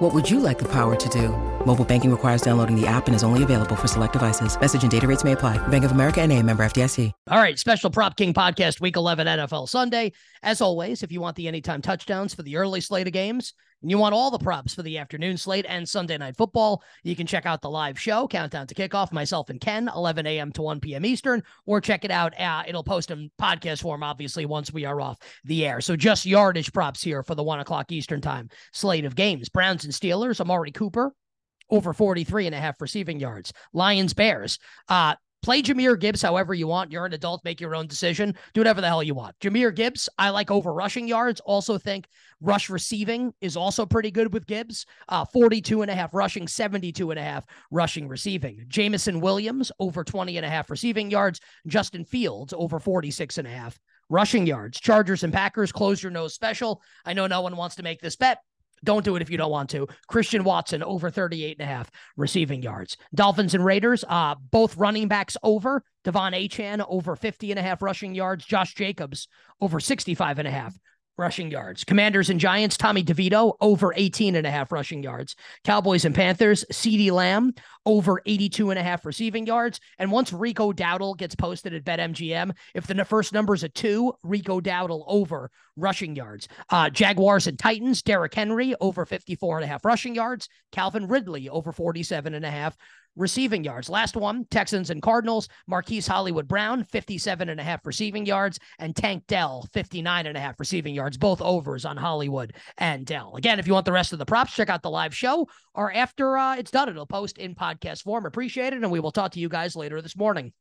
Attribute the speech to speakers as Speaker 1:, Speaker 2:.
Speaker 1: What would you like the power to do? Mobile banking requires downloading the app and is only available for select devices. Message and data rates may apply. Bank of America and a member FDIC.
Speaker 2: All right, special Prop King podcast, Week 11 NFL Sunday. As always, if you want the anytime touchdowns for the early slate of games, and you want all the props for the afternoon slate and Sunday night football, you can check out the live show, Countdown to Kickoff, myself and Ken, 11 a.m. to 1 p.m. Eastern, or check it out. Uh, it'll post in podcast form, obviously, once we are off the air. So just yardage props here for the 1 o'clock Eastern time slate of games. Browns and Steelers, Amari Cooper, over 43 and a half receiving yards. Lions, Bears. Uh, Play Jahmyr Gibbs however you want. You're an adult, make your own decision. Do whatever the hell you want. Jahmyr Gibbs, I like over rushing yards. Also think rush receiving is also pretty good with Gibbs. Uh, 42 and a half rushing, 72 and a half rushing receiving. Jameson Williams over 20 and a half receiving yards. Justin Fields over 46 and a half rushing yards. Chargers and Packers, close your nose special. I know no one wants to make this bet. Don't do it if you don't want to. Christian Watson over 38 and a half receiving yards. Dolphins and Raiders, uh, both running backs over. De'Von Achane over 50 and a half rushing yards. Josh Jacobs over 65 and a half rushing yards. Commanders and Giants, Tommy DeVito over 18 and a half rushing yards. Cowboys and Panthers, CeeDee Lamb over 82 and a half receiving yards. And once Rico Dowdle gets posted at BetMGM, if the first number is a two, Rico Dowdle over rushing yards. Uh, Jaguars and Titans, Derrick Henry over 54 and a half rushing yards. Calvin Ridley over 47 and a half receiving yards. Last one, Texans and Cardinals, Marquise Hollywood Brown, 57 and a half receiving yards, and Tank Dell, 59 and a half receiving yards, both overs on Hollywood and Dell. Again, if you want the rest of the props, check out the live show or after uh, it's done, it'll post in podcast form. Appreciate it. And we will talk to you guys later this morning.